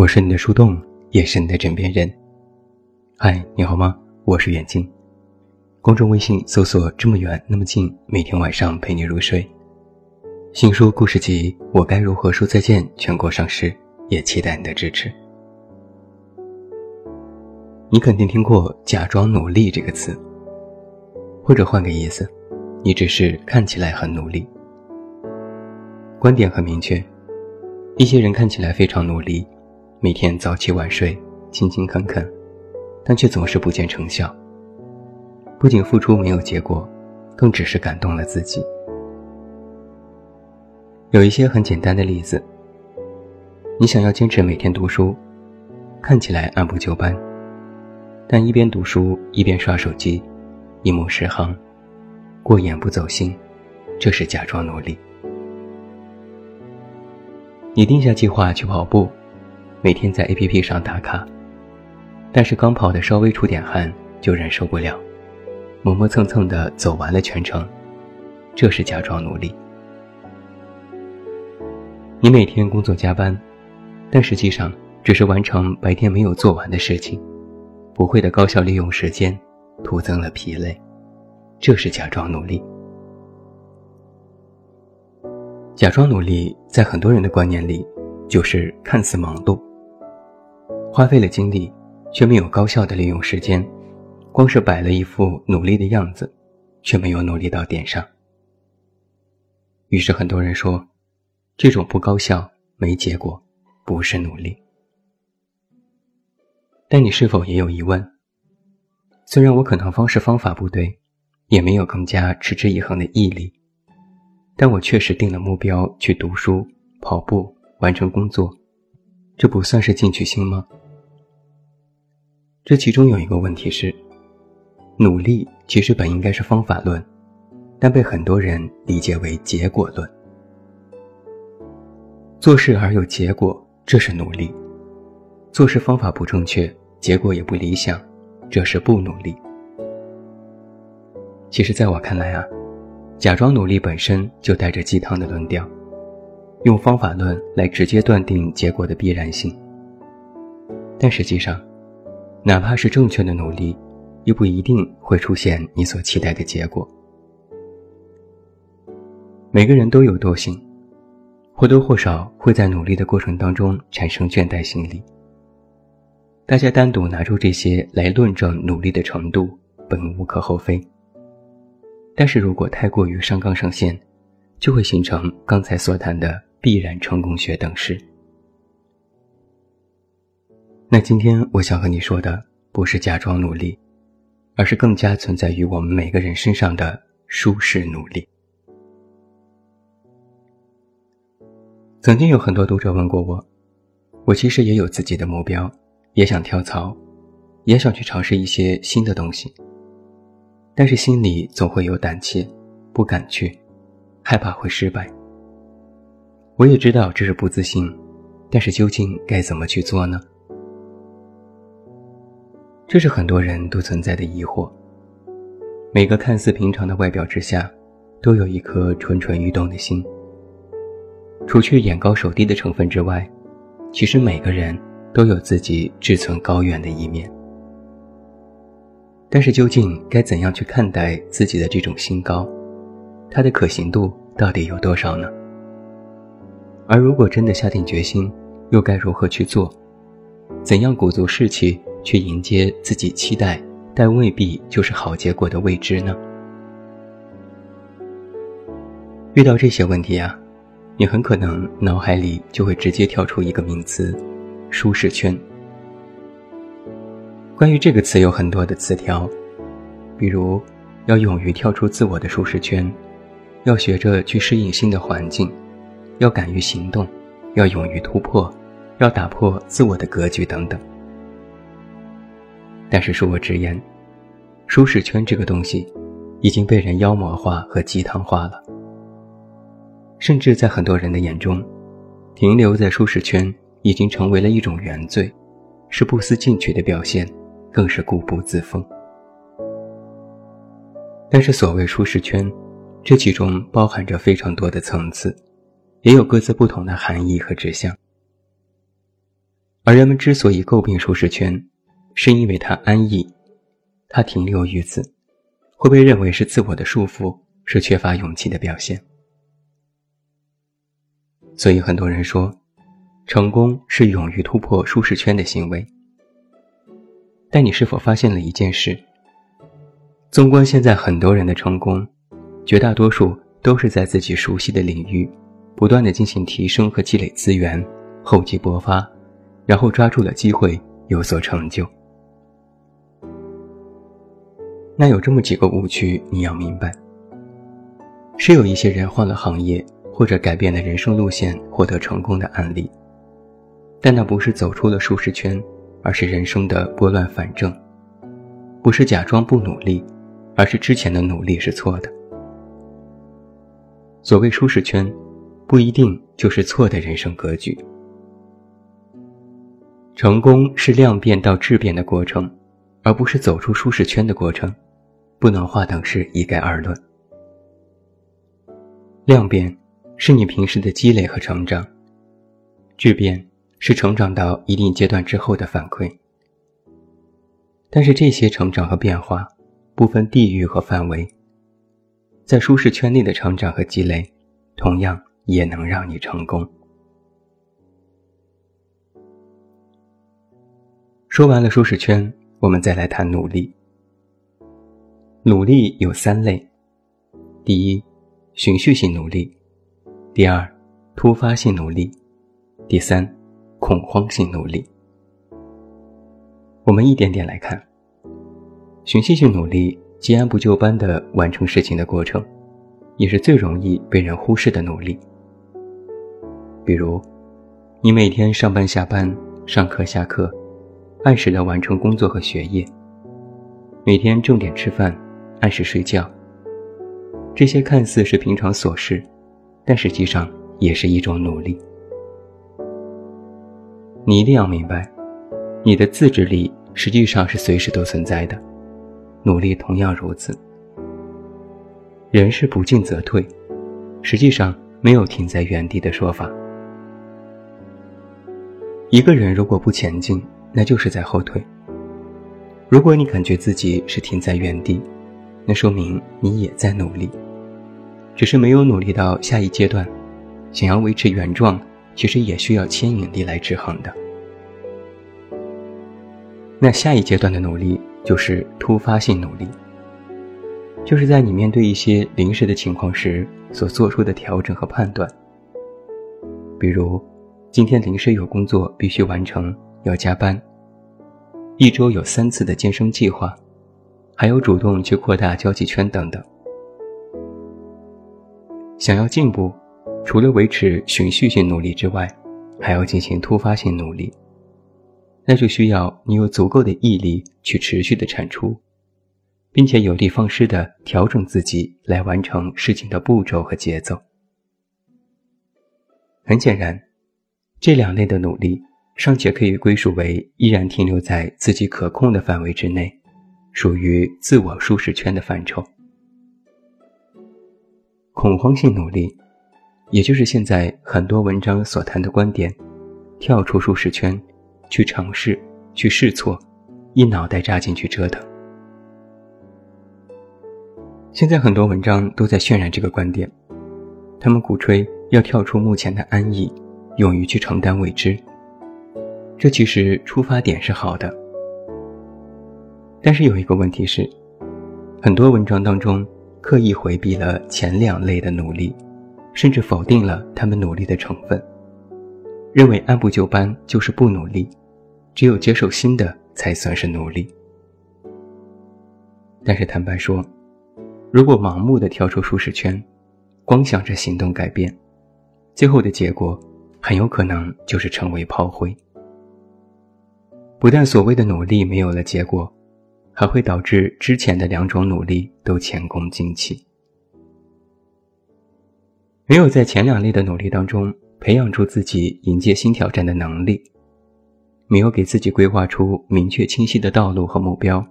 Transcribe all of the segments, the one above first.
我是你的树洞，也是你的枕边人。嗨，你好吗？我是远近。公众微信搜索“这么远那么近”，每天晚上陪你入睡。新书故事集《我该如何说再见》全国上市，也期待你的支持。你肯定听过“假装努力”这个词，或者换个意思，你只是看起来很努力。观点很明确，一些人看起来非常努力。每天早起晚睡，勤勤恳恳，但却总是不见成效。不仅付出没有结果，更只是感动了自己。有一些很简单的例子：你想要坚持每天读书，看起来按部就班，但一边读书一边刷手机，一目十行，过眼不走心，这是假装努力。你定下计划去跑步。每天在 APP 上打卡，但是刚跑的稍微出点汗就忍受不了，磨磨蹭蹭的走完了全程，这是假装努力。你每天工作加班，但实际上只是完成白天没有做完的事情，不会的高效利用时间，徒增了疲累，这是假装努力。假装努力在很多人的观念里，就是看似忙碌。花费了精力，却没有高效的利用时间，光是摆了一副努力的样子，却没有努力到点上。于是很多人说，这种不高效、没结果，不是努力。但你是否也有疑问？虽然我可能方式方法不对，也没有更加持之以恒的毅力，但我确实定了目标去读书、跑步、完成工作，这不算是进取心吗？这其中有一个问题是，努力其实本应该是方法论，但被很多人理解为结果论。做事而有结果，这是努力；做事方法不正确，结果也不理想，这是不努力。其实，在我看来啊，假装努力本身就带着鸡汤的论调，用方法论来直接断定结果的必然性，但实际上。哪怕是正确的努力，又不一定会出现你所期待的结果。每个人都有惰性，或多或少会在努力的过程当中产生倦怠心理。大家单独拿出这些来论证努力的程度，本无可厚非。但是如果太过于上纲上线，就会形成刚才所谈的必然成功学等式。那今天我想和你说的不是假装努力，而是更加存在于我们每个人身上的舒适努力。曾经有很多读者问过我，我其实也有自己的目标，也想跳槽，也想去尝试一些新的东西，但是心里总会有胆怯，不敢去，害怕会失败。我也知道这是不自信，但是究竟该怎么去做呢？这是很多人都存在的疑惑。每个看似平常的外表之下，都有一颗蠢蠢欲动的心。除去眼高手低的成分之外，其实每个人都有自己志存高远的一面。但是究竟该怎样去看待自己的这种心高？它的可行度到底有多少呢？而如果真的下定决心，又该如何去做？怎样鼓足士气？去迎接自己期待但未必就是好结果的未知呢？遇到这些问题啊，你很可能脑海里就会直接跳出一个名词：舒适圈。关于这个词有很多的词条，比如要勇于跳出自我的舒适圈，要学着去适应新的环境，要敢于行动，要勇于突破，要打破自我的格局等等。但是恕我直言，舒适圈这个东西已经被人妖魔化和鸡汤化了。甚至在很多人的眼中，停留在舒适圈已经成为了一种原罪，是不思进取的表现，更是固步自封。但是所谓舒适圈，这其中包含着非常多的层次，也有各自不同的含义和指向。而人们之所以诟病舒适圈，是因为它安逸，它停留于此，会被认为是自我的束缚，是缺乏勇气的表现。所以很多人说，成功是勇于突破舒适圈的行为。但你是否发现了一件事？纵观现在很多人的成功，绝大多数都是在自己熟悉的领域，不断的进行提升和积累资源，厚积薄发，然后抓住了机会有所成就。那有这么几个误区你要明白：是有一些人换了行业或者改变了人生路线获得成功的案例，但那不是走出了舒适圈。而是人生的拨乱反正，不是假装不努力，而是之前的努力是错的。所谓舒适圈，不一定就是错的人生格局。成功是量变到质变的过程，而不是走出舒适圈的过程，不能划等式一概而论。量变是你平时的积累和成长，质变。是成长到一定阶段之后的反馈，但是这些成长和变化不分地域和范围，在舒适圈内的成长和积累，同样也能让你成功。说完了舒适圈，我们再来谈努力。努力有三类：第一，循序性努力；第二，突发性努力；第三。恐慌性努力，我们一点点来看。循序性努力，既按部就班的完成事情的过程，也是最容易被人忽视的努力。比如，你每天上班下班、上课下课，按时的完成工作和学业；每天正点吃饭，按时睡觉。这些看似是平常琐事，但实际上也是一种努力。你一定要明白，你的自制力实际上是随时都存在的，努力同样如此。人是不进则退，实际上没有停在原地的说法。一个人如果不前进，那就是在后退。如果你感觉自己是停在原地，那说明你也在努力，只是没有努力到下一阶段。想要维持原状，其实也需要牵引力来制衡的。那下一阶段的努力就是突发性努力，就是在你面对一些临时的情况时所做出的调整和判断。比如，今天临时有工作必须完成，要加班；一周有三次的健身计划，还有主动去扩大交际圈等等。想要进步，除了维持循序性努力之外，还要进行突发性努力。那就需要你有足够的毅力去持续的产出，并且有的放矢的调整自己来完成事情的步骤和节奏。很显然，这两类的努力尚且可以归属为依然停留在自己可控的范围之内，属于自我舒适圈的范畴。恐慌性努力，也就是现在很多文章所谈的观点，跳出舒适圈。去尝试，去试错，一脑袋扎进去折腾。现在很多文章都在渲染这个观点，他们鼓吹要跳出目前的安逸，勇于去承担未知。这其实出发点是好的，但是有一个问题是，很多文章当中刻意回避了前两类的努力，甚至否定了他们努力的成分，认为按部就班就是不努力。只有接受新的才算是努力。但是坦白说，如果盲目的跳出舒适圈，光想着行动改变，最后的结果很有可能就是成为炮灰。不但所谓的努力没有了结果，还会导致之前的两种努力都前功尽弃。没有在前两类的努力当中培养出自己迎接新挑战的能力。没有给自己规划出明确清晰的道路和目标，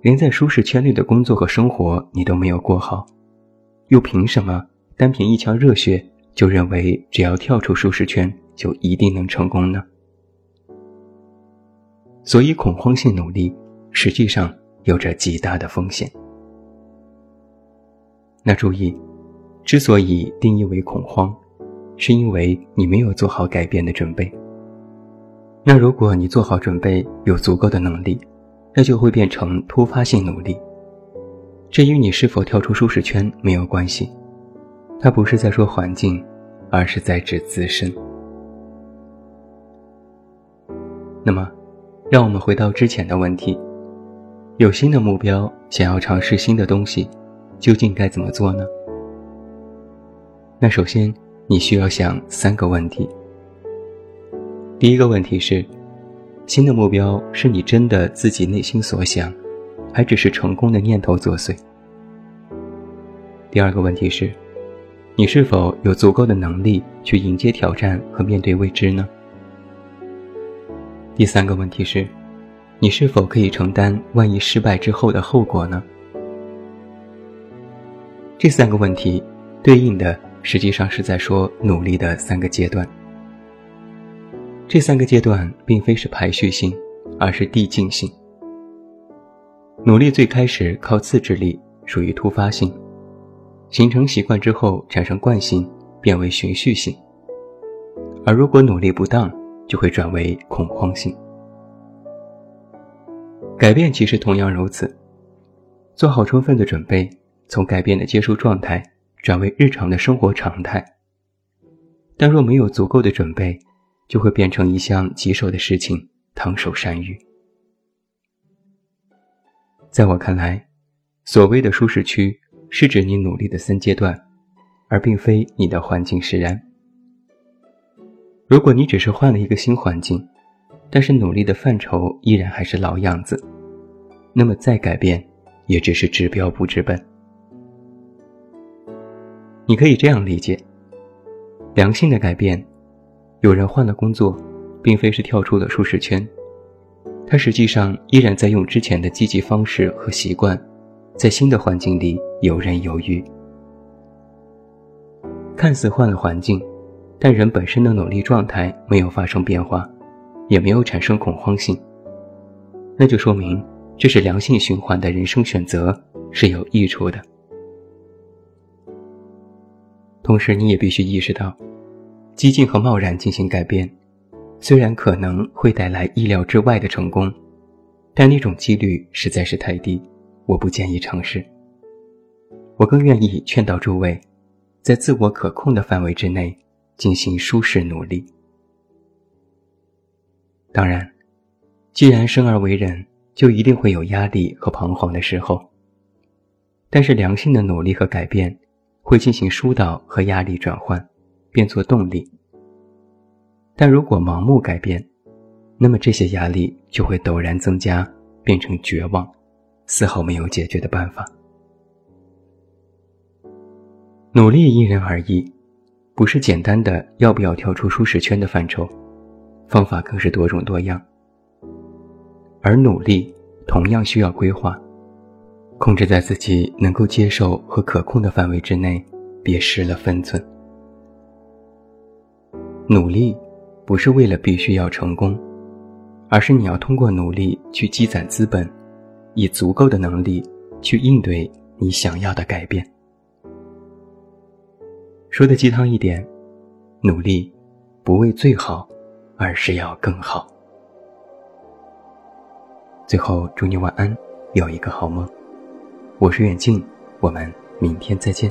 连在舒适圈内的工作和生活你都没有过好，又凭什么单凭一腔热血就认为只要跳出舒适圈就一定能成功呢？所以恐慌性努力实际上有着极大的风险。那注意，之所以定义为恐慌，是因为你没有做好改变的准备。那如果你做好准备，有足够的能力，那就会变成突发性努力。这与你是否跳出舒适圈没有关系，它不是在说环境，而是在指自身。那么，让我们回到之前的问题：有新的目标，想要尝试新的东西，究竟该怎么做呢？那首先，你需要想三个问题。第一个问题是，新的目标是你真的自己内心所想，还只是成功的念头作祟？第二个问题是，你是否有足够的能力去迎接挑战和面对未知呢？第三个问题是，你是否可以承担万一失败之后的后果呢？这三个问题对应的实际上是在说努力的三个阶段。这三个阶段并非是排序性，而是递进性。努力最开始靠自制力，属于突发性；形成习惯之后产生惯性，变为循序性。而如果努力不当，就会转为恐慌性。改变其实同样如此，做好充分的准备，从改变的接受状态转为日常的生活常态。但若没有足够的准备，就会变成一项棘手的事情，烫手山芋。在我看来，所谓的舒适区是指你努力的三阶段，而并非你的环境使然。如果你只是换了一个新环境，但是努力的范畴依然还是老样子，那么再改变也只是治标不治本。你可以这样理解：良性的改变。有人换了工作，并非是跳出了舒适圈，他实际上依然在用之前的积极方式和习惯，在新的环境里游刃有余。看似换了环境，但人本身的努力状态没有发生变化，也没有产生恐慌性，那就说明这是良性循环的人生选择是有益处的。同时，你也必须意识到。激进和贸然进行改变，虽然可能会带来意料之外的成功，但那种几率实在是太低，我不建议尝试。我更愿意劝导诸位，在自我可控的范围之内进行舒适努力。当然，既然生而为人，就一定会有压力和彷徨的时候。但是良性的努力和改变，会进行疏导和压力转换。变作动力，但如果盲目改变，那么这些压力就会陡然增加，变成绝望，丝毫没有解决的办法。努力因人而异，不是简单的要不要跳出舒适圈的范畴，方法更是多种多样。而努力同样需要规划，控制在自己能够接受和可控的范围之内，别失了分寸。努力，不是为了必须要成功，而是你要通过努力去积攒资本，以足够的能力去应对你想要的改变。说的鸡汤一点，努力不为最好，而是要更好。最后，祝你晚安，有一个好梦。我是远近，我们明天再见。